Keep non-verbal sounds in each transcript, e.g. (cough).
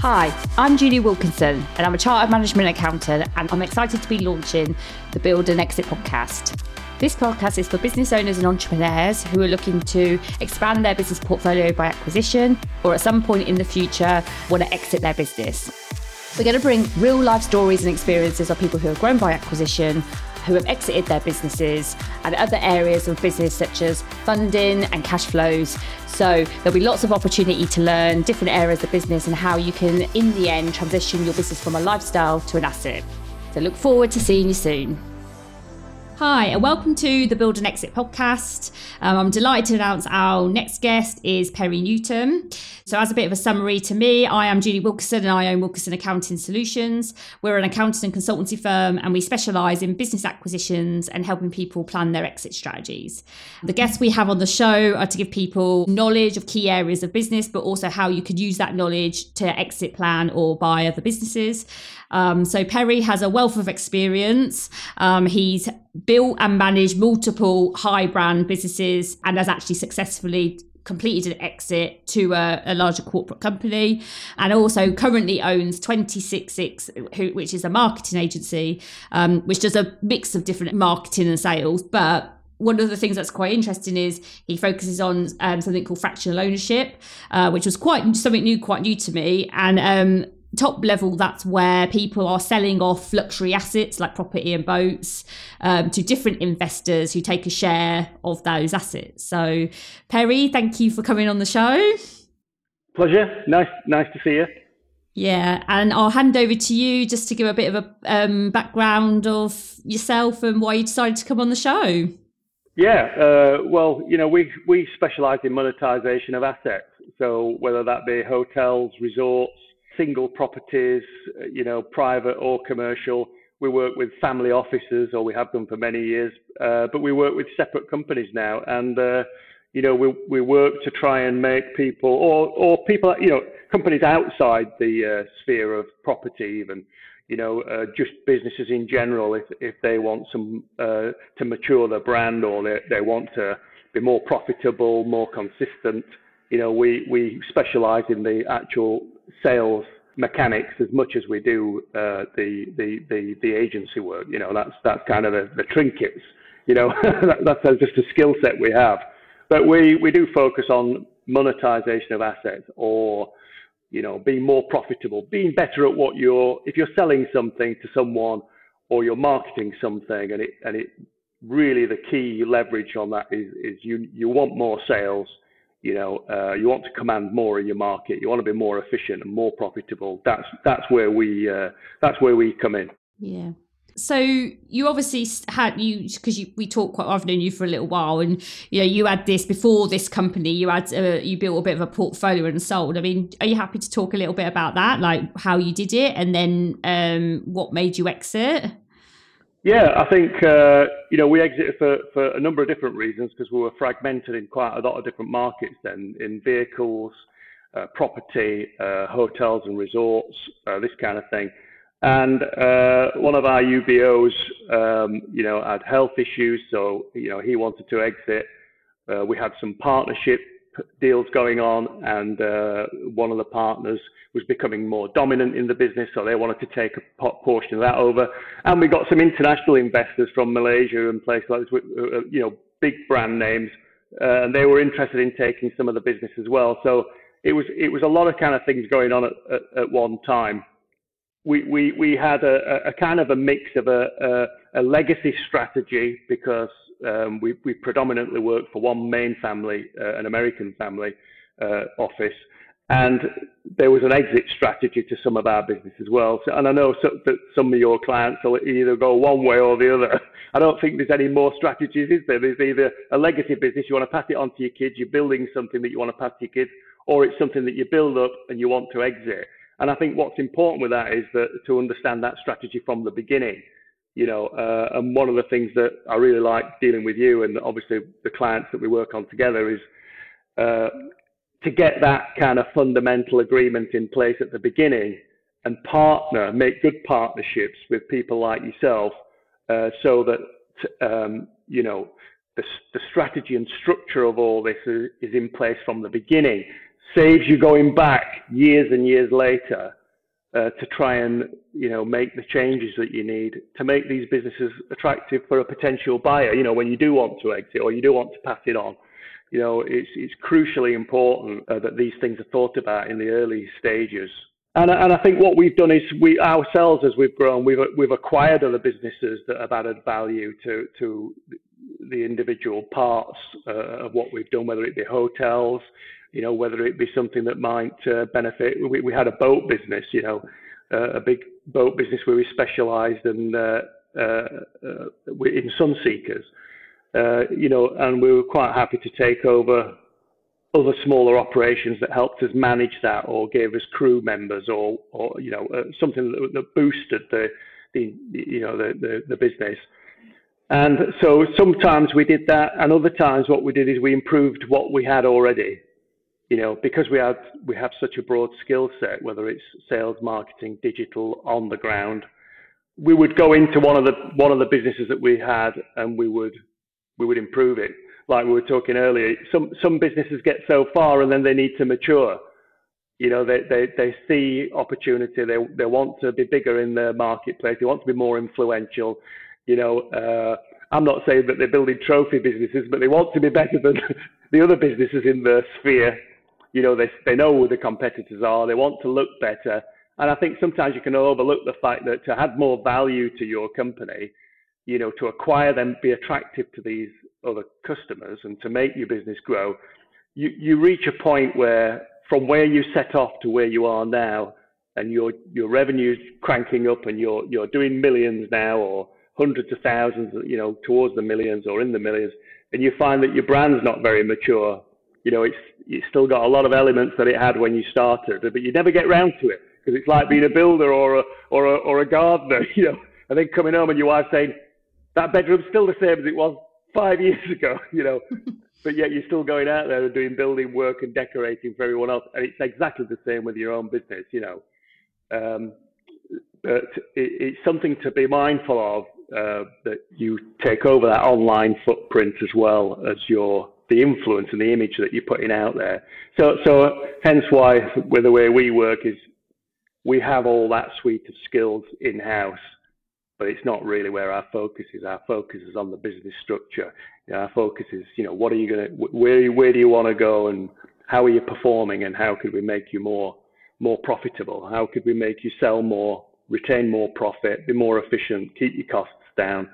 Hi, I'm Julie Wilkinson, and I'm a chartered management accountant, and I'm excited to be launching the Build and Exit podcast. This podcast is for business owners and entrepreneurs who are looking to expand their business portfolio by acquisition or at some point in the future want to exit their business. We're going to bring real life stories and experiences of people who have grown by acquisition, who have exited their businesses, and other areas of business such as funding and cash flows. So there'll be lots of opportunity to learn different areas of business and how you can, in the end, transition your business from a lifestyle to an asset. So look forward to seeing you soon. Hi, and welcome to the Build and Exit podcast. Um, I'm delighted to announce our next guest is Perry Newton. So, as a bit of a summary to me, I am Julie Wilkinson and I own Wilkinson Accounting Solutions. We're an accounting and consultancy firm and we specialise in business acquisitions and helping people plan their exit strategies. The guests we have on the show are to give people knowledge of key areas of business, but also how you could use that knowledge to exit plan or buy other businesses. Um, so Perry has a wealth of experience. Um, he's built and managed multiple high brand businesses and has actually successfully completed an exit to a, a, larger corporate company and also currently owns 266 which is a marketing agency um, which does a mix of different marketing and sales but one of the things that's quite interesting is he focuses on um, something called fractional ownership, uh, which was quite something new, quite new to me. And um, top level, that's where people are selling off luxury assets like property and boats um, to different investors who take a share of those assets. So, Perry, thank you for coming on the show. Pleasure. Nice, nice to see you. Yeah, and I'll hand over to you just to give a bit of a um, background of yourself and why you decided to come on the show. Yeah, uh, well, you know, we we specialise in monetisation of assets. So whether that be hotels, resorts, single properties, uh, you know, private or commercial. We work with family offices, or we have done for many years, uh, but we work with separate companies now, and uh, you know, we we work to try and make people, or or people, you know, companies outside the uh, sphere of property, even, you know, uh, just businesses in general, if if they want some uh, to mature their brand or they they want to be more profitable, more consistent you know, we, we specialize in the actual sales mechanics as much as we do uh, the, the, the, the agency work. You know, that's, that's kind of the, the trinkets, you know, (laughs) that's just a skill set we have. But we, we do focus on monetization of assets or, you know, being more profitable, being better at what you're, if you're selling something to someone or you're marketing something and it, and it really the key leverage on that is, is you, you want more sales you know, uh, you want to command more in your market. You want to be more efficient and more profitable. That's that's where we uh, that's where we come in. Yeah. So you obviously had you because you we talked quite. I've known you for a little while, and you know you had this before this company. You had uh, you built a bit of a portfolio and sold. I mean, are you happy to talk a little bit about that, like how you did it, and then um, what made you exit? Yeah, I think uh, you know we exited for, for a number of different reasons because we were fragmented in quite a lot of different markets. Then in vehicles, uh, property, uh, hotels and resorts, uh, this kind of thing. And uh, one of our UBOs, um, you know, had health issues, so you know he wanted to exit. Uh, we had some partnership deals going on, and one of the partners was becoming more dominant in the business, so they wanted to take a portion of that over. And we got some international investors from Malaysia and places like this, uh, uh, you know, big brand names, uh, and they were interested in taking some of the business as well. So it was it was a lot of kind of things going on at, at, at one time. We we we had a, a kind of a mix of a a, a legacy strategy because um, we we predominantly work for one main family, uh, an American family uh, office and there was an exit strategy to some of our business as well. So, and I know so, that some of your clients will either go one way or the other. (laughs) I don't think there's any more strategies, is there? There's either a legacy business, you want to pass it on to your kids, you're building something that you want to pass to your kids, or it's something that you build up and you want to exit. And I think what's important with that is that to understand that strategy from the beginning. You know, uh, and one of the things that I really like dealing with you and obviously the clients that we work on together is uh, to get that kind of fundamental agreement in place at the beginning and partner, make good partnerships with people like yourself, uh, so that um, you know the, the strategy and structure of all this is, is, in place from the beginning, saves you going back years and years later uh, to try and you know make the changes that you need to make these businesses attractive for a potential buyer. You know, when you do want to exit or you do want to pass it on, you know, it's it's crucially important uh, that these things are thought about in the early stages. And, and I think what we've done is we ourselves, as we've grown, we've we've acquired other businesses that have added value to to the individual parts uh, of what we've done, whether it be hotels, you know, whether it be something that might uh, benefit. We, we had a boat business, you know, uh, a big boat business where we specialised in uh, uh, uh in Sunseekers, uh, you know, and we were quite happy to take over other smaller operations that helped us manage that or gave us crew members or, or you know, something that, that boosted the, the, you know, the, the, the business. And so sometimes we did that, and other times what we did is we improved what we had already you know, because we have we have such a broad skill set, whether it's sales, marketing, digital, on the ground, we would go into one of the one of the businesses that we had, and we would we would improve it. Like we were talking earlier, some some businesses get so far and then they need to mature. You know, they they they see opportunity. They they want to be bigger in the marketplace. They want to be more influential. You know, uh, I'm not saying that they're building trophy businesses, but they want to be better than (laughs) the other businesses in the sphere you know, they, they know who the competitors are, they want to look better. And I think sometimes you can overlook the fact that to add more value to your company, you know, to acquire them, be attractive to these other customers and to make your business grow, you, you reach a point where from where you set off to where you are now, and your your revenue's cranking up and you're you're doing millions now or hundreds of thousands, you know, towards the millions or in the millions, and you find that your brand's not very mature, you know, it's it's still got a lot of elements that it had when you started, but you never get round to it because it's like being a builder or a or a or a gardener, (laughs) you know, and then coming home and your wife saying that bedroom's still the same as it was five years (laughs) ago, you know, (laughs) but yet you're still going out there and doing building work and decorating for everyone else, and it's exactly the same with your own business, you know. Um, but it, it's something to be mindful of uh, that you take over that online footprint as well as your the influence and the image that you're putting out there. So, so hence why with the way we work is we have all that suite of skills in house, but it's not really where our focus is. Our focus is on the business structure. You know, our focus is, you know, what are you going to, where, where do you want to go and how are you performing and how could we make you more, more profitable? How could we make you sell more, retain more profit, be more efficient, keep your costs down,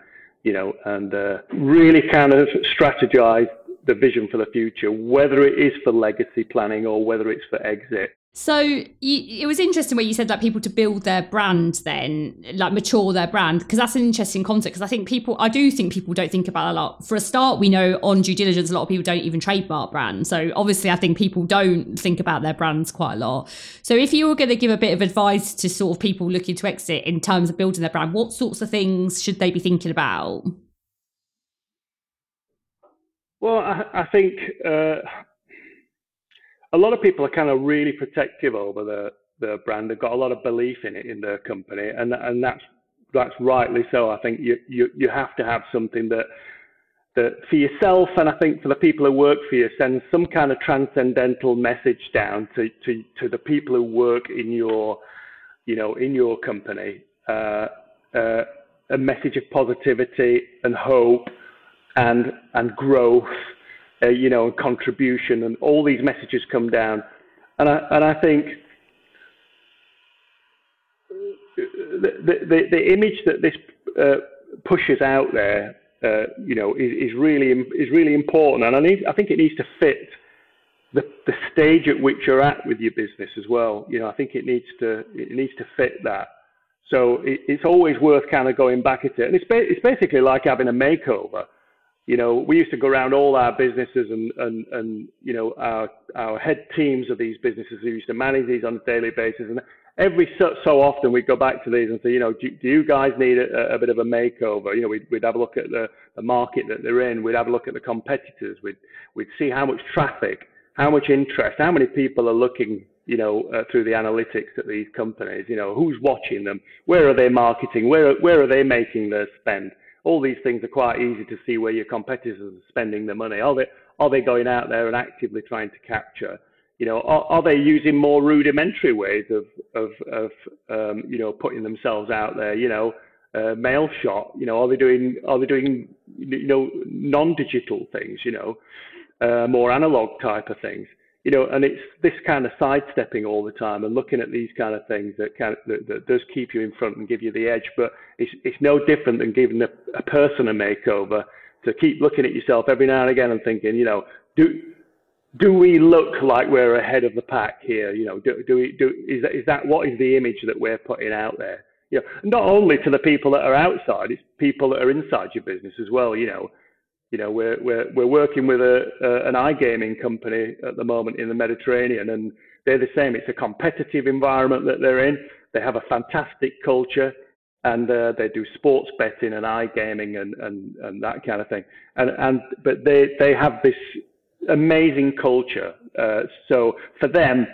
you know, and uh, really kind of strategize the vision for the future, whether it is for legacy planning or whether it's for exit. So you, it was interesting where you said that people to build their brand, then like mature their brand, because that's an interesting concept. Because I think people, I do think people don't think about a lot. For a start, we know on due diligence, a lot of people don't even trademark brands. So obviously, I think people don't think about their brands quite a lot. So if you were going to give a bit of advice to sort of people looking to exit in terms of building their brand, what sorts of things should they be thinking about? Well, I, I think uh, a lot of people are kind of really protective over the, brand. They've got a lot of belief in it in their company, and and that's that's rightly so. I think you you you have to have something that that for yourself and I think for the people who work for you sends some kind of transcendental message down to to to the people who work in your you know in your company. Uh, uh, a message of positivity and hope and and growth, uh, you know, and contribution, and all these messages come down, and I and I think the the, the image that this uh, pushes out there, uh, you know, is, is really is really important, and I need I think it needs to fit the, the stage at which you're at with your business as well. You know, I think it needs to it needs to fit that. So it, it's always worth kind of going back at it, and it's ba- it's basically like having a makeover you know, we used to go around all our businesses and, and, and you know, our, our head teams of these businesses who used to manage these on a daily basis. And every so, so often we'd go back to these and say, you know, do, do you guys need a, a, bit of a makeover? You know, we'd, we'd have a look at the, the market that they're in. We'd have a look at the competitors. We'd, we'd see how much traffic, how much interest, how many people are looking, you know, uh, through the analytics at these companies. You know, who's watching them? Where are they marketing? Where, where are they making their spend? All these things are quite easy to see where your competitors are spending their money. Are they, are they going out there and actively trying to capture, You know, are, are they using more rudimentary ways of of, of um, you know putting themselves out there? You know, uh, mail shot. You know, are they doing are they doing you know non-digital things? You know, uh, more analog type of things. You know, and it's this kind of sidestepping all the time and looking at these kind of things that kind of, that, that does keep you in front and give you the edge. But it's it's no different than giving a, a person a makeover to keep looking at yourself every now and again and thinking, you know, do do we look like we're ahead of the pack here? You know, do, do we do is that is that what is the image that we're putting out there? You know, not only to the people that are outside, it's people that are inside your business as well. You know, you know, we're we're we're working with a, a an iGaming company at the moment in the Mediterranean, and they're the same. It's a competitive environment that they're in. They have a fantastic culture, and uh, they do sports betting and iGaming and and and that kind of thing. And and but they they have this amazing culture. Uh, so for them,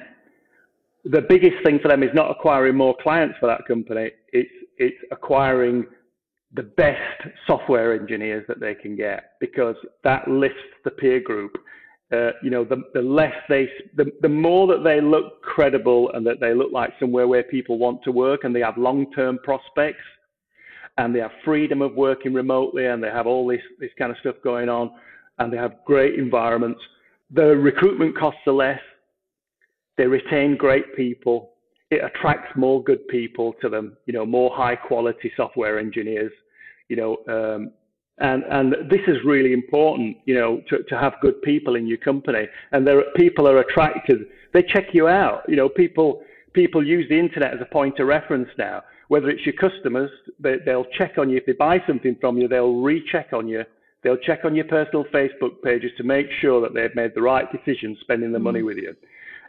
the biggest thing for them is not acquiring more clients for that company. It's it's acquiring the best software engineers that they can get because that lifts the peer group. Uh, you know, the, the less they, the, the more that they look credible and that they look like somewhere where people want to work and they have long-term prospects and they have freedom of working remotely and they have all this, this kind of stuff going on and they have great environments. The recruitment costs are less. They retain great people. It attracts more good people to them, you know, more high quality software engineers, you know, um, and, and this is really important, you know, to, to have good people in your company. And there, people are attracted. They check you out. You know, people, people use the internet as a point of reference now. Whether it's your customers, they, they'll check on you. If they buy something from you, they'll recheck on you They'll check on your personal Facebook pages to make sure that they've made the right decision spending the mm. money with you.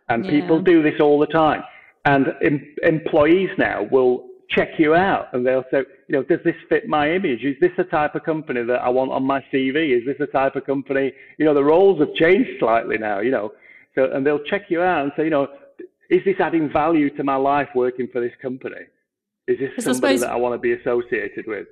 And yeah. people do this all the time. And em- employees now will check you out and they'll say, you know, does this fit my image? Is this the type of company that I want on my CV? Is this the type of company, you know, the roles have changed slightly now, you know. So, and they'll check you out and say, you know, is this adding value to my life working for this company? Is this somebody I suppose, that I want to be associated with?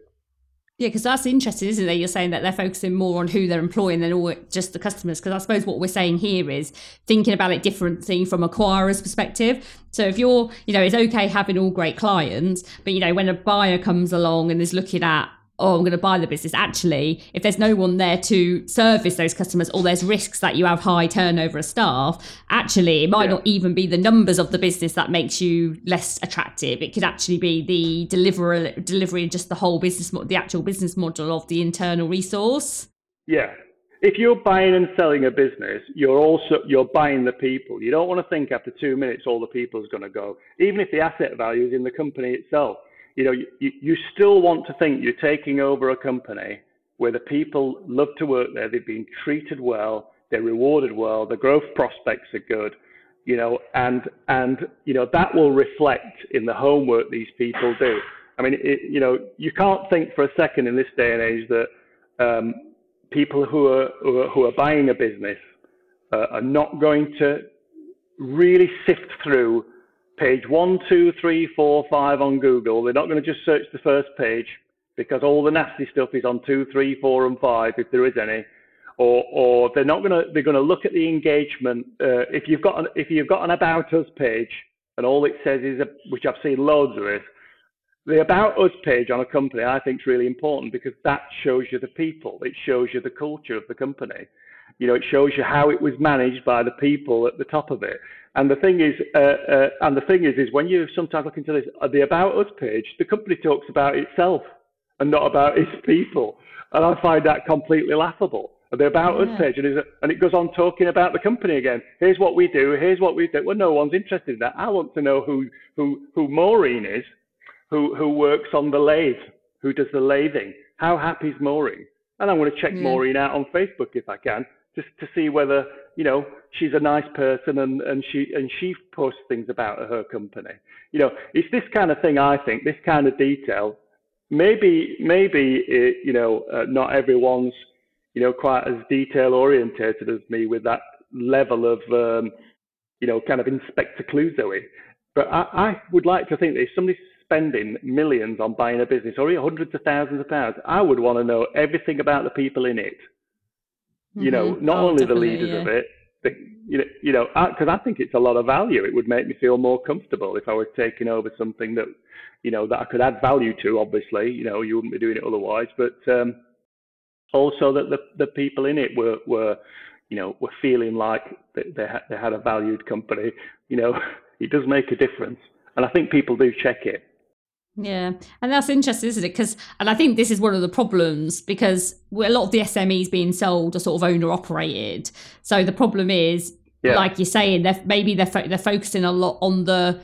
Yeah, because that's interesting, isn't it? You're saying that they're focusing more on who they're employing than all just the customers. Because I suppose what we're saying here is thinking about it differently from acquirer's perspective. So if you're, you know, it's okay having all great clients, but you know, when a buyer comes along and is looking at oh, I'm going to buy the business. Actually, if there's no one there to service those customers, or there's risks that you have high turnover of staff, actually, it might yeah. not even be the numbers of the business that makes you less attractive. It could actually be the delivery, delivery, just the whole business, the actual business model of the internal resource. Yeah. If you're buying and selling a business, you're also you're buying the people. You don't want to think after two minutes all the people is going to go, even if the asset value is in the company itself you know, you, you still want to think you're taking over a company where the people love to work there, they've been treated well, they're rewarded well, the growth prospects are good, you know, and and you know that will reflect in the homework these people do. I mean, it, you know, you can't think for a second in this day and age that um, people who are, who are, who are buying a business uh, are not going to really sift through page one, two, three, four, five on Google. They're not going to just search the first page because all the nasty stuff is on two, three, four, and five, if there is any. Or, or they're not going to. They're going to look at the engagement. Uh, if you've got an, if you've got an about us page, and all it says is, a, which I've seen loads of this, the about us page on a company, I think, is really important because that shows you the people. It shows you the culture of the company. You know, it shows you how it was managed by the people at the top of it. And the thing is, uh, uh, and the thing is, is when you sometimes look into this, uh, the About Us page, the company talks about itself and not about its people. And I find that completely laughable. The About yeah. Us page, and, and it goes on talking about the company again. Here's what we do. Here's what we do. Well, no one's interested in that. I want to know who who who Maureen is, who who works on the lathe, who does the lathing. How happy is Maureen? And I'm going to check yeah. Maureen out on Facebook if I can, just to see whether you know she's a nice person and and she and she posts things about her company. You know, it's this kind of thing. I think this kind of detail. Maybe maybe it, you know uh, not everyone's you know quite as detail orientated as me with that level of um, you know kind of Inspector Clouseau. But I, I would like to think that if somebody's spending millions on buying a business or hundreds of thousands of pounds, I would want to know everything about the people in it you know, mm-hmm. not oh, only the leaders yeah. of it, you know, you know, because I, I think it's a lot of value. It would make me feel more comfortable if I was taking over something that, you know, that I could add value to. Obviously, you know, you wouldn't be doing it otherwise. But um, also that the the people in it were were, you know, were feeling like they they had, they had a valued company. You know, (laughs) it does make a difference, and I think people do check it. Yeah, and that's interesting, isn't it? Because, and I think this is one of the problems because a lot of the SMEs being sold are sort of owner operated. So the problem is, yeah. like you're saying, they're maybe they're fo- they're focusing a lot on the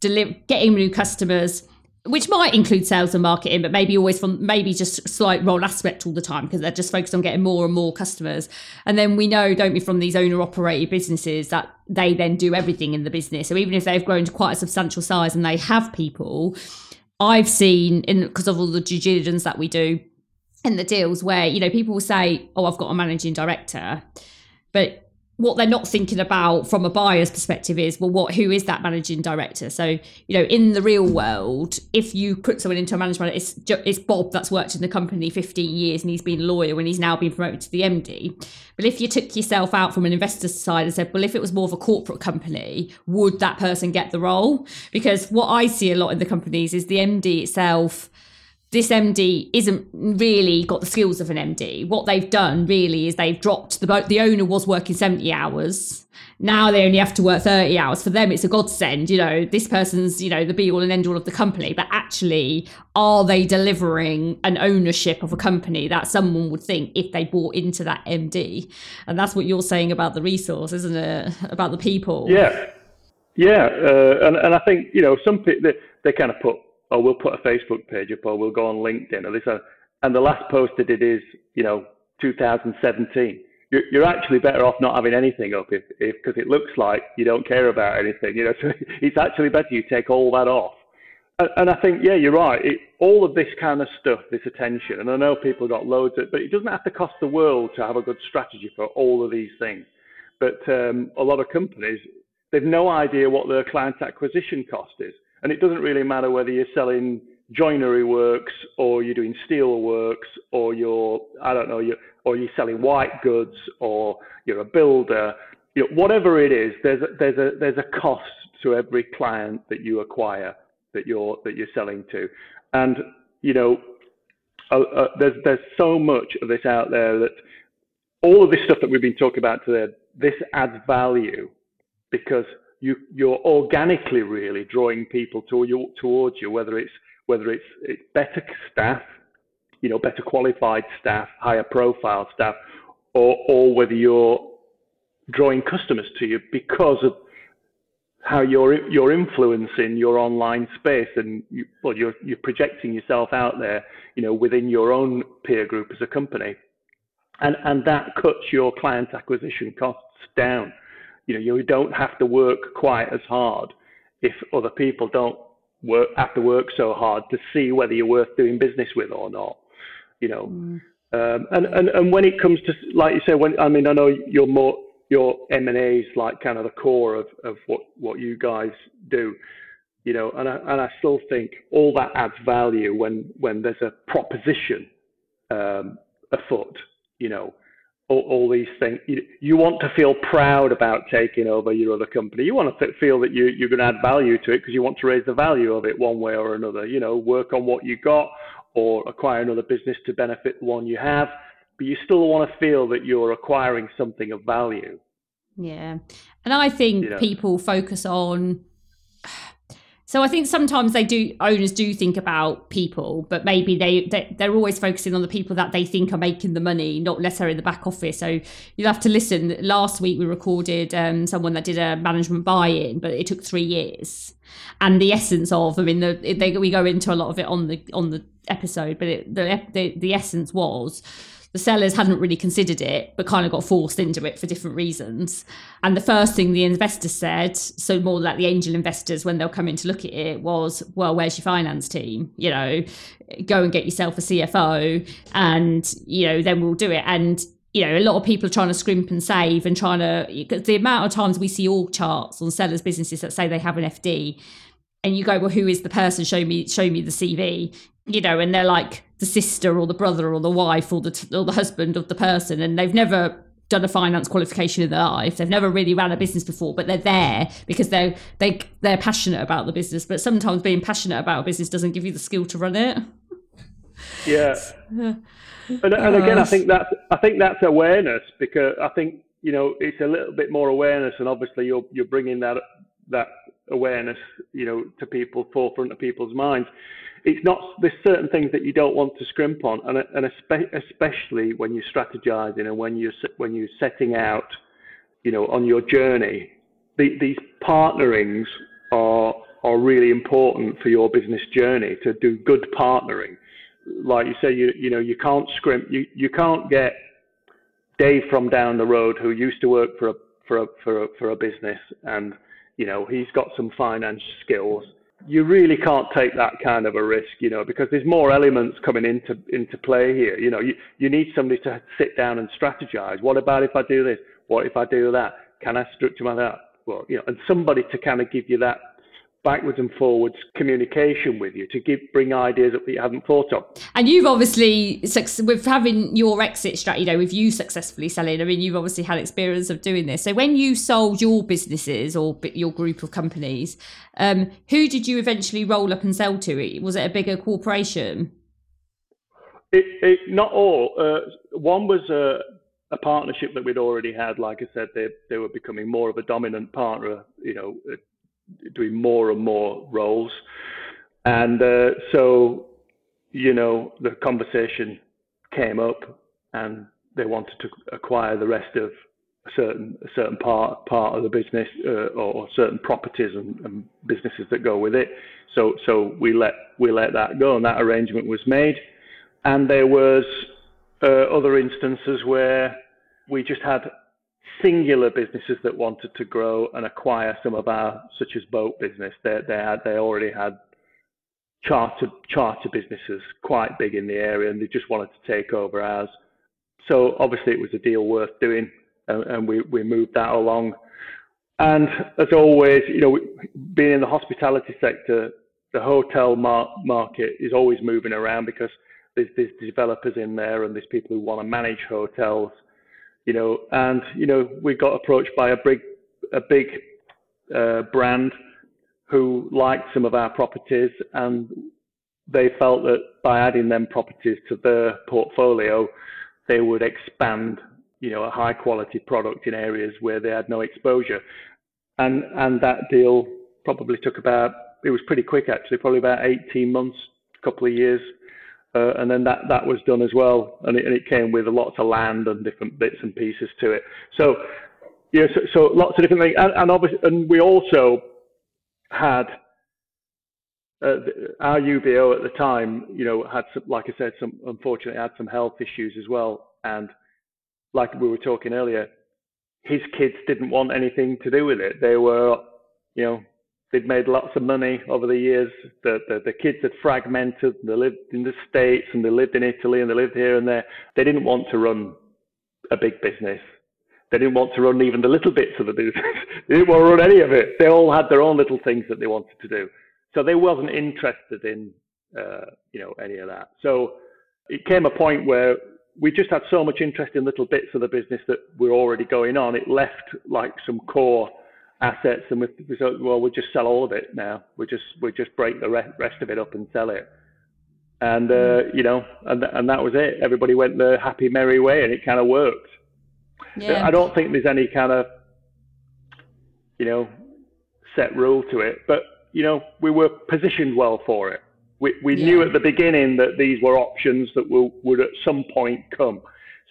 deli- getting new customers, which might include sales and marketing, but maybe always from maybe just slight role aspect all the time because they're just focused on getting more and more customers. And then we know, don't we, from these owner operated businesses that they then do everything in the business. So even if they've grown to quite a substantial size and they have people I've seen in because of all the due diligence that we do in the deals where you know people will say, "Oh, I've got a managing director," but what they're not thinking about from a buyer's perspective is well what who is that managing director? So you know in the real world if you put someone into a management it's it's bob that's worked in the company 15 years and he's been a lawyer and he's now been promoted to the md but if you took yourself out from an investor's side and said well if it was more of a corporate company would that person get the role? Because what i see a lot in the companies is the md itself this MD isn't really got the skills of an MD. What they've done really is they've dropped the boat. The owner was working 70 hours. Now they only have to work 30 hours. For them, it's a godsend. You know, this person's, you know, the be all and end all of the company. But actually, are they delivering an ownership of a company that someone would think if they bought into that MD? And that's what you're saying about the resource, isn't it? About the people. Yeah. Yeah. Uh, and, and I think, you know, some people, they, they kind of put or we'll put a Facebook page up, or we'll go on LinkedIn, or this. Uh, and the last post is, you know, 2017. You're, you're actually better off not having anything up if, if, because it looks like you don't care about anything. You know, (laughs) so it's actually better you take all that off. And, and I think, yeah, you're right. It, all of this kind of stuff, this attention, and I know people got loads of, it, but it doesn't have to cost the world to have a good strategy for all of these things. But um, a lot of companies, they've no idea what their client acquisition cost is. And it doesn't really matter whether you're selling joinery works or you're doing steel works or you're, I don't know, you're, or you're selling white goods or you're a builder. You know, whatever it is, there's a, there's a there's a cost to every client that you acquire that you're that you're selling to, and you know, uh, uh, there's there's so much of this out there that all of this stuff that we've been talking about today, this adds value because you you're organically really drawing people to you, towards you, whether it's whether it's, it's better staff, you know, better qualified staff, higher profile staff, or or whether you're drawing customers to you because of how you're you're influencing your online space and you, well you're you're projecting yourself out there you know within your own peer group as a company. And and that cuts your client acquisition costs down you know, you don't have to work quite as hard if other people don't work have to work so hard to see whether you're worth doing business with or not. You know, mm. um, and and and when it comes to like you say, when I mean, I know you're more your M and A is like kind of the core of of what what you guys do. You know, and I and I still think all that adds value when when there's a proposition um, afoot. You know, all, all these things. You, you, want to feel proud about taking over your other company. You want to feel that you, you're going to add value to it because you want to raise the value of it one way or another. You know, work on what you got or acquire another business to benefit the one you have. But you still want to feel that you're acquiring something of value. Yeah. And I think you know? people focus on so I think sometimes they do owners do think about people, but maybe they, they they're always focusing on the people that they think are making the money, not necessarily the back office. So you'll have to listen. Last week we recorded um, someone that did a management buy-in, but it took three years. And the essence of, I mean, the, they, we go into a lot of it on the on the episode, but it, the, the the essence was the sellers hadn't really considered it, but kind of got forced into it for different reasons. And the first thing the investors said, so more like the angel investors, when they'll come in to look at it, was, well, where's your finance team? You know, go and get yourself a CFO and, you know, then we'll do it. And, you know, a lot of people are trying to scrimp and save and trying to, because the amount of times we see all charts on sellers' businesses that say they have an FD and you go, well, who is the person? Show me, show me the CV you know, and they're like the sister or the brother or the wife or the or the husband of the person, and they've never done a finance qualification in their life. They've never really ran a business before, but they're there because they they they're passionate about the business. But sometimes being passionate about a business doesn't give you the skill to run it. Yeah. (laughs) And, and again, I think that's I think that's awareness because I think you know it's a little bit more awareness, and obviously you're you're bringing that that awareness you know to people forefront of people's minds it's not there's certain things that you don't want to scrimp on, and and especially when you're strategizing and when you're when you're setting out, you know, on your journey, the, these partnerings are are really important for your business journey to do good partnering. Like you say, you you know you can't scrimp, you you can't get Dave from down the road who used to work for a for a for a, for a business and you know he's got some finance skills you really can't take that kind of a risk, you know, because there's more elements coming into into play here. You know, you, you need somebody to sit down and strategize. What about if I do this? What if I do that? Can I structure my that? Well, you know, and somebody to kind of give you that backwards and forwards communication with you to give bring ideas up that you haven't thought of. And you've obviously with having your exit strategy, you know, with you successfully selling. I mean, you've obviously had experience of doing this. So when you sold your businesses or your group of companies, um, who did you eventually roll up and sell to? Was it a bigger corporation? It, it not all. Uh, one was a, a partnership that we'd already had. Like I said, they they were becoming more of a dominant partner. You know, doing more and more roles. And uh, so, you know, the conversation came up and they wanted to acquire the rest of a certain a certain part part of the business uh, or certain properties and, and, businesses that go with it. So so we let we let that go and that arrangement was made. And there was uh, other instances where we just had singular businesses that wanted to grow and acquire some of our, such as boat business. They, they had, they already had charter charter businesses quite big in the area, and they just wanted to take over ours. So obviously, it was a deal worth doing, and, and we we moved that along. And as always, you know, being in the hospitality sector, the hotel mar- market is always moving around because there's, there's developers in there and there's people who want to manage hotels you know, and you know, we got approached by a big, a big uh, brand who liked some of our properties, and they felt that by adding them properties to their portfolio, they would expand, you know, a high quality product in areas where they had no exposure, and and that deal probably took about, it was pretty quick actually, probably about 18 months, a couple of years uh, and then that, that was done as well. And it, and it came with lots of land and different bits and pieces to it. So, yeah, so, so lots of different things. And, and obviously, and we also had uh, our UBO at the time, you know, had some, like I said, some unfortunately had some health issues as well. And like we were talking earlier, his kids didn't want anything to do with it. They were, you know, they'd made lots of money over the years. The, the, the kids had fragmented. They lived in the States and they lived in Italy and they lived here and there. They didn't want to run a big business. They didn't want to run even the little bits of the business. (laughs) they didn't want to run any of it. They all had their own little things that they wanted to do. So they wasn't interested in, uh, you know, any of that. So it came a point where we just had so much interest in little bits of the business that were already going on. It left like some core assets, and we, well, we'll just sell all of it now. We just we just break the rest of it up and sell it. And uh, you know, and and that was it. Everybody went the happy merry way, and it kind of worked. Yeah. I don't think there's any kind of you know set rule to it, but you know, we were positioned well for it. We we yeah. knew at the beginning that these were options that will would at some point come.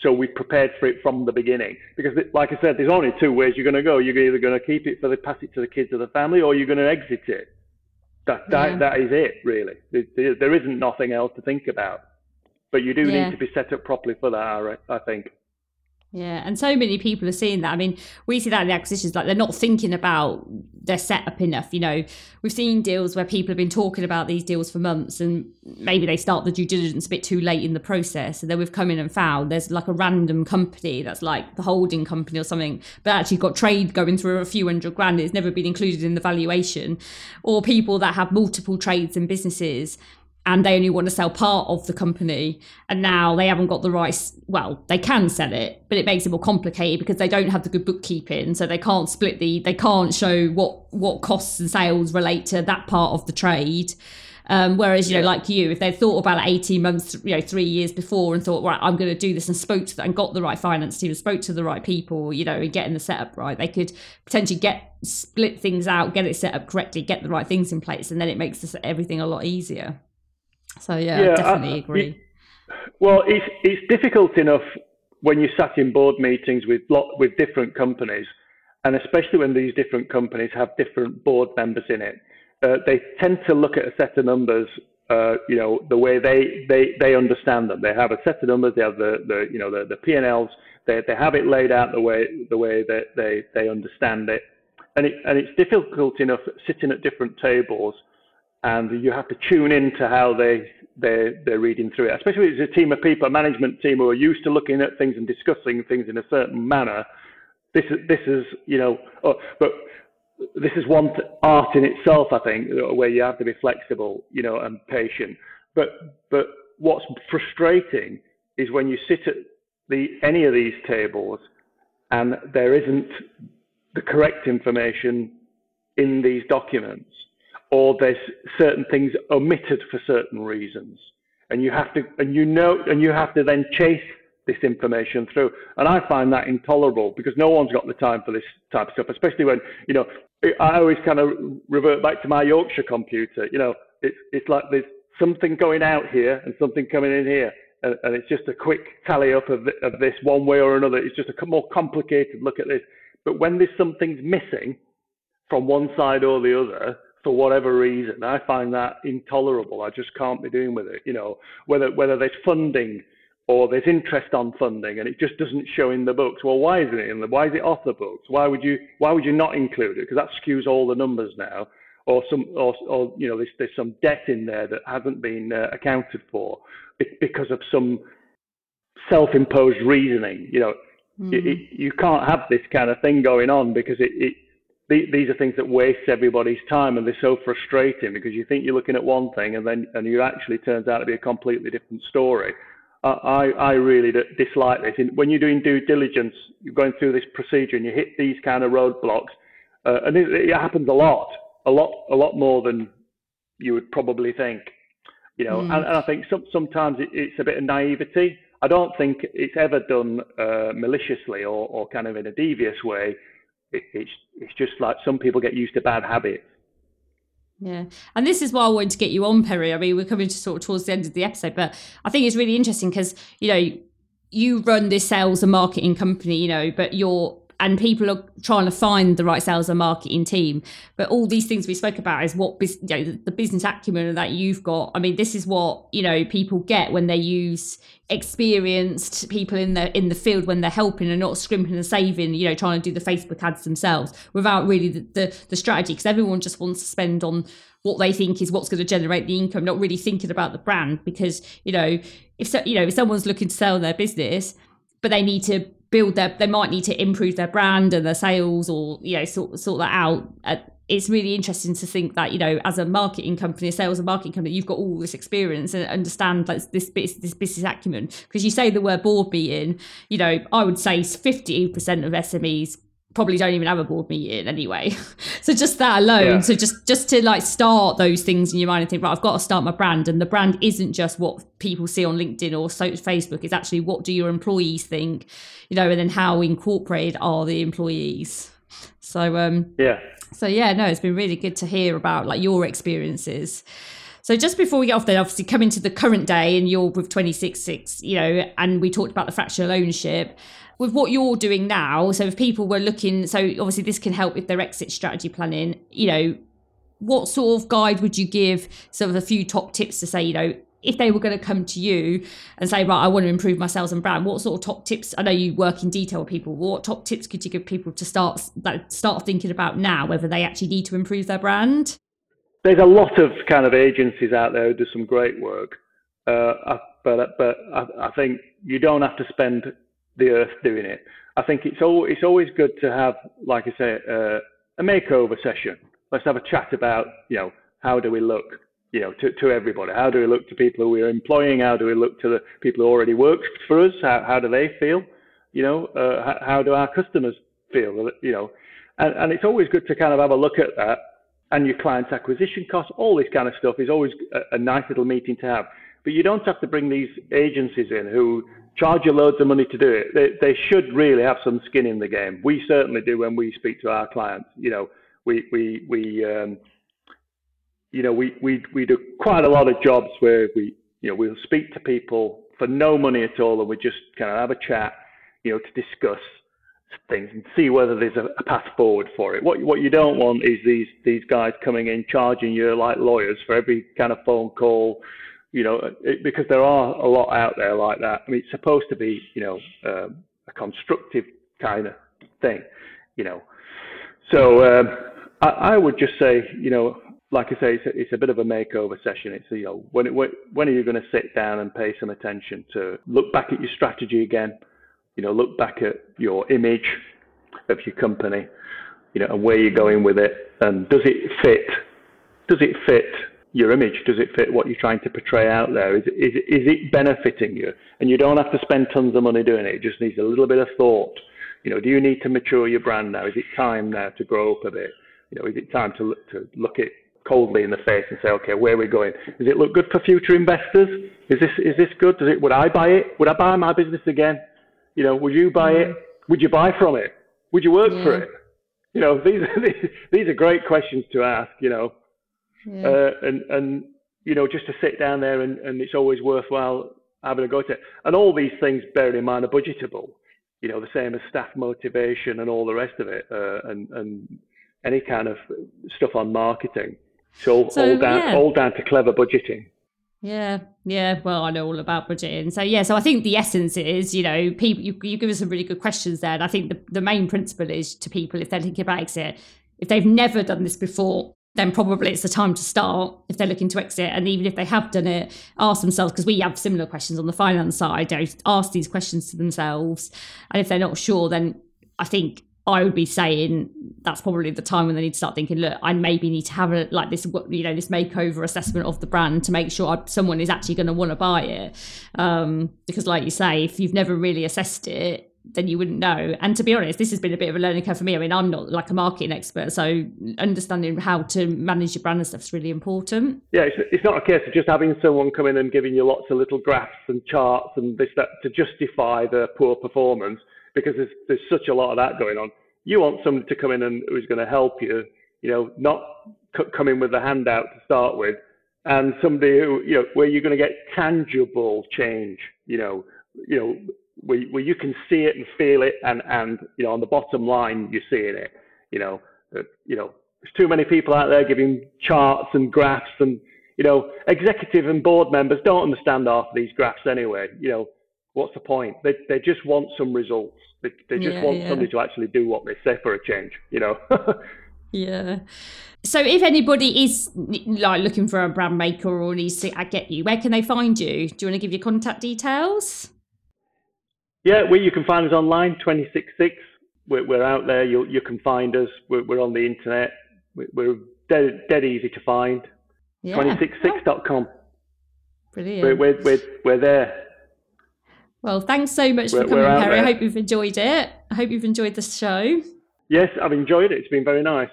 So we prepared for it from the beginning because, like I said, there's only two ways you're going to go. You're either going to keep it for the pass it to the kids or the family, or you're going to exit it. That that, yeah. that is it, really. There, there isn't nothing else to think about. But you do yeah. need to be set up properly for that, I think. Yeah, and so many people are seeing that. I mean, we see that in the acquisitions, like they're not thinking about their setup enough. You know, we've seen deals where people have been talking about these deals for months, and maybe they start the due diligence a bit too late in the process, and then we've come in and found there's like a random company that's like the holding company or something, but actually got trade going through a few hundred grand. It's never been included in the valuation, or people that have multiple trades and businesses and they only want to sell part of the company and now they haven't got the rights well they can sell it but it makes it more complicated because they don't have the good bookkeeping so they can't split the they can't show what what costs and sales relate to that part of the trade um, whereas, you know, like you, if they thought about it 18 months, you know, three years before and thought, right, I'm going to do this and spoke to them and got the right finance team and spoke to the right people, you know, and getting the setup right, they could potentially get split things out, get it set up correctly, get the right things in place, and then it makes this, everything a lot easier. So yeah, yeah definitely I, agree. well, it's it's difficult enough when you sat in board meetings with lot with different companies, and especially when these different companies have different board members in it. Uh, they tend to look at a set of numbers, uh, you know, the way they, they, they understand them. They have a set of numbers. They have the, the you know the, the P&Ls. They, they have it laid out the way the way that they, they understand it, and it and it's difficult enough sitting at different tables and you have to tune in to how they they they're reading through it. Especially if it's a team of people, a management team who are used to looking at things and discussing things in a certain manner. This is this is you know, oh, but this is one art in itself. I think where you have to be flexible, you know, and patient. But but what's frustrating is when you sit at the any of these tables and there isn't the correct information in these documents or there's certain things omitted for certain reasons. And you have to and you know and you have to then chase this information through. And i find that intolerable because no one's got the time for this type of stuff especially when you know i always kind of revert back to my yorkshire computer. You know it's it's like there's something going out here and something coming in here. And, and it's just a quick tally up of, of this one way or another. It's just a more complicated look at this. But when there's something's missing from one side or the other for whatever reason. I find that intolerable. I just can't be doing with it. You know, whether whether there's funding or there's interest on funding and it just doesn't show in the books. Well, why isn't it in the? Why is it off the books? Why would you why would you not include it? Because that skews all the numbers now. Or some, or, or you know, there's, there's some debt in there that hasn't been uh, accounted for because of some self-imposed reasoning. You know, mm. it, it, you can't have this kind of thing going on because it, it these are things that waste everybody's time and they're so frustrating because you think you're looking at one thing and then and you actually turns out to be a completely different story. I, I really dislike this. when you're doing due diligence, you're going through this procedure and you hit these kind of roadblocks, uh, and it, it, happens a lot, a lot, a lot more than you would probably think. You know, mm. and, and, I think some, sometimes it, it's a bit of naivety. I don't think it's ever done uh, maliciously or, or kind of in a devious way it, it's it's just like some people get used to bad habits. Yeah. And this is why I wanted to get you on, Perry. I mean, we're coming to sort of towards the end of the episode, but I think it's really interesting because, you know, you run this sales and marketing company, you know, but you're and people are trying to find the right sales and marketing team. But all these things we spoke about is what you know, the business acumen that you've got. I mean, this is what you know people get when they use experienced people in the in the field when they're helping and not scrimping and saving. You know, trying to do the Facebook ads themselves without really the the, the strategy because everyone just wants to spend on what they think is what's going to generate the income, not really thinking about the brand. Because you know, if so, you know if someone's looking to sell their business, but they need to build their they might need to improve their brand and their sales or you know sort sort that out. Uh, it's really interesting to think that you know as a marketing company a sales and marketing company you've got all this experience and understand like this this business acumen. Because you say the word board meeting you know i would say 50% of smes probably don't even have a board meeting anyway. (laughs) so just that alone, yeah. so just just to like start those things in your mind and think, right, I've got to start my brand, and the brand isn't just what people see on LinkedIn or so Facebook. It's actually what do your employees think, you know, and then how incorporated are the employees. So um, yeah. So yeah, no, it's been really good to hear about like your experiences. So just before we get off there, obviously coming to the current day and you're with 26, you know, and we talked about the fractional ownership with what you're doing now, so if people were looking, so obviously this can help with their exit strategy planning, you know, what sort of guide would you give sort of a few top tips to say, you know, if they were going to come to you and say, right, I want to improve my sales and brand, what sort of top tips? I know you work in detail with people. What top tips could you give people to start like, start thinking about now, whether they actually need to improve their brand? There's a lot of kind of agencies out there who do some great work, uh, but but I, I think you don't have to spend the earth doing it. I think it's all it's always good to have, like I say, uh, a makeover session. Let's have a chat about, you know, how do we look? you know, to, to everybody? How do we look to people who we're employing? How do we look to the people who already work for us? How, how do they feel? You know, uh, how, how, do our customers feel? You know, and, and it's always good to kind of have a look at that and your client's acquisition costs, all this kind of stuff is always a, a nice little meeting to have. But you don't have to bring these agencies in who charge you loads of money to do it. They, they should really have some skin in the game. We certainly do when we speak to our clients. You know, we we we um, you know we, we we do quite a lot of jobs where we you know we'll speak to people for no money at all, and we just kind of have a chat, you know, to discuss things and see whether there's a, a, path forward for it. What what you don't want is these these guys coming in charging you like lawyers for every kind of phone call, you know, it, because there are a lot out there like that. I mean, it's supposed to be you know um, a constructive kind of thing, you know. So um, I, I, would just say you know. Like I say, it's a, it's a bit of a makeover session. It's you know when it, when are you going to sit down and pay some attention to look back at your strategy again, you know, look back at your image of your company, you know, and where you're going with it, and does it fit? Does it fit your image? Does it fit what you're trying to portray out there? Is it, is is it benefiting you? And you don't have to spend tons of money doing it. It just needs a little bit of thought. You know, do you need to mature your brand now? Is it time now to grow up a bit? You know, is it time to look, to look it coldly in the face and say, okay, where are we going? Does it look good for future investors? Is this is this good? Does it? Would I buy it? Would I buy my business again? You know, would you buy it? Mm. Would you buy from it? Would you work yeah. for it? You know, these are (laughs) these, these are great questions to ask. You know, yeah. uh, and and you know, just to sit down there and, and it's always worthwhile having a go at it. And all these things, bearing in mind, are budgetable. You know, the same as staff motivation and all the rest of it, uh, and and any kind of stuff on marketing. So, so all down yeah. all down to clever budgeting. Yeah, yeah. Well, I know all about budgeting. So yeah, so I think the essence is, you know, people you, you give us some really good questions there. And I think the, the main principle is to people if they're thinking about exit, if they've never done this before, then probably it's the time to start if they're looking to exit. And even if they have done it, ask themselves, because we have similar questions on the finance side, ask these questions to themselves. And if they're not sure, then I think I would be saying that's probably the time when they need to start thinking, look, I maybe need to have a like this, you know, this makeover assessment of the brand to make sure someone is actually going to want to buy it. Um, because, like you say, if you've never really assessed it, then you wouldn't know. And to be honest, this has been a bit of a learning curve for me. I mean, I'm not like a marketing expert, so understanding how to manage your brand and stuff is really important. Yeah, it's, it's not a case of just having someone come in and giving you lots of little graphs and charts and this that to justify the poor performance because there's, there's such a lot of that going on. You want somebody to come in and who's going to help you, you know, not c- come in with a handout to start with, and somebody who, you know, where you're going to get tangible change, you know, you know, where, where you can see it and feel it, and and you know, on the bottom line, you're seeing it, you know, uh, you know, there's too many people out there giving charts and graphs and you know, executive and board members don't understand half of these graphs anyway. You know, what's the point? They, they just want some results. They, they just yeah, want yeah. somebody to actually do what they say for a change, you know? (laughs) yeah. So if anybody is like looking for a brand maker or needs to I get you, where can they find you? Do you want to give your contact details? Yeah, well, you can find us online, 266. We're, we're out there. You, you can find us. We're, we're on the internet. We're, dead, dead easy to find. Yeah. 266.com. Brilliant. We're, we're, we're, we're there. Well, thanks so much we're, for coming, Perry. There. I hope you've enjoyed it. I hope you've enjoyed the show. Yes, I've enjoyed it. It's been very nice.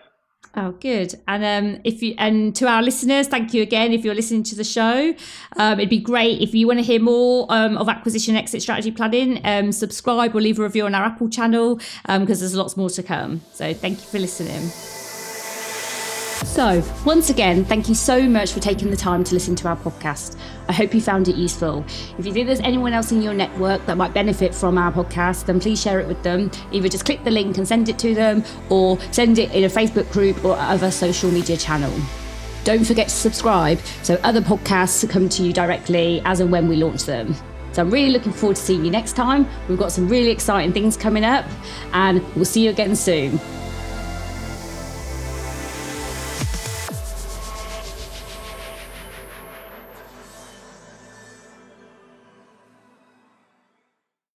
Oh, good. And um, if you and to our listeners, thank you again. If you're listening to the show, um, it'd be great if you want to hear more um, of acquisition exit strategy planning. Um, subscribe or leave a review on our Apple channel because um, there's lots more to come. So thank you for listening. So, once again, thank you so much for taking the time to listen to our podcast. I hope you found it useful. If you think there's anyone else in your network that might benefit from our podcast, then please share it with them. Either just click the link and send it to them, or send it in a Facebook group or other social media channel. Don't forget to subscribe so other podcasts come to you directly as and when we launch them. So I'm really looking forward to seeing you next time. We've got some really exciting things coming up, and we'll see you again soon.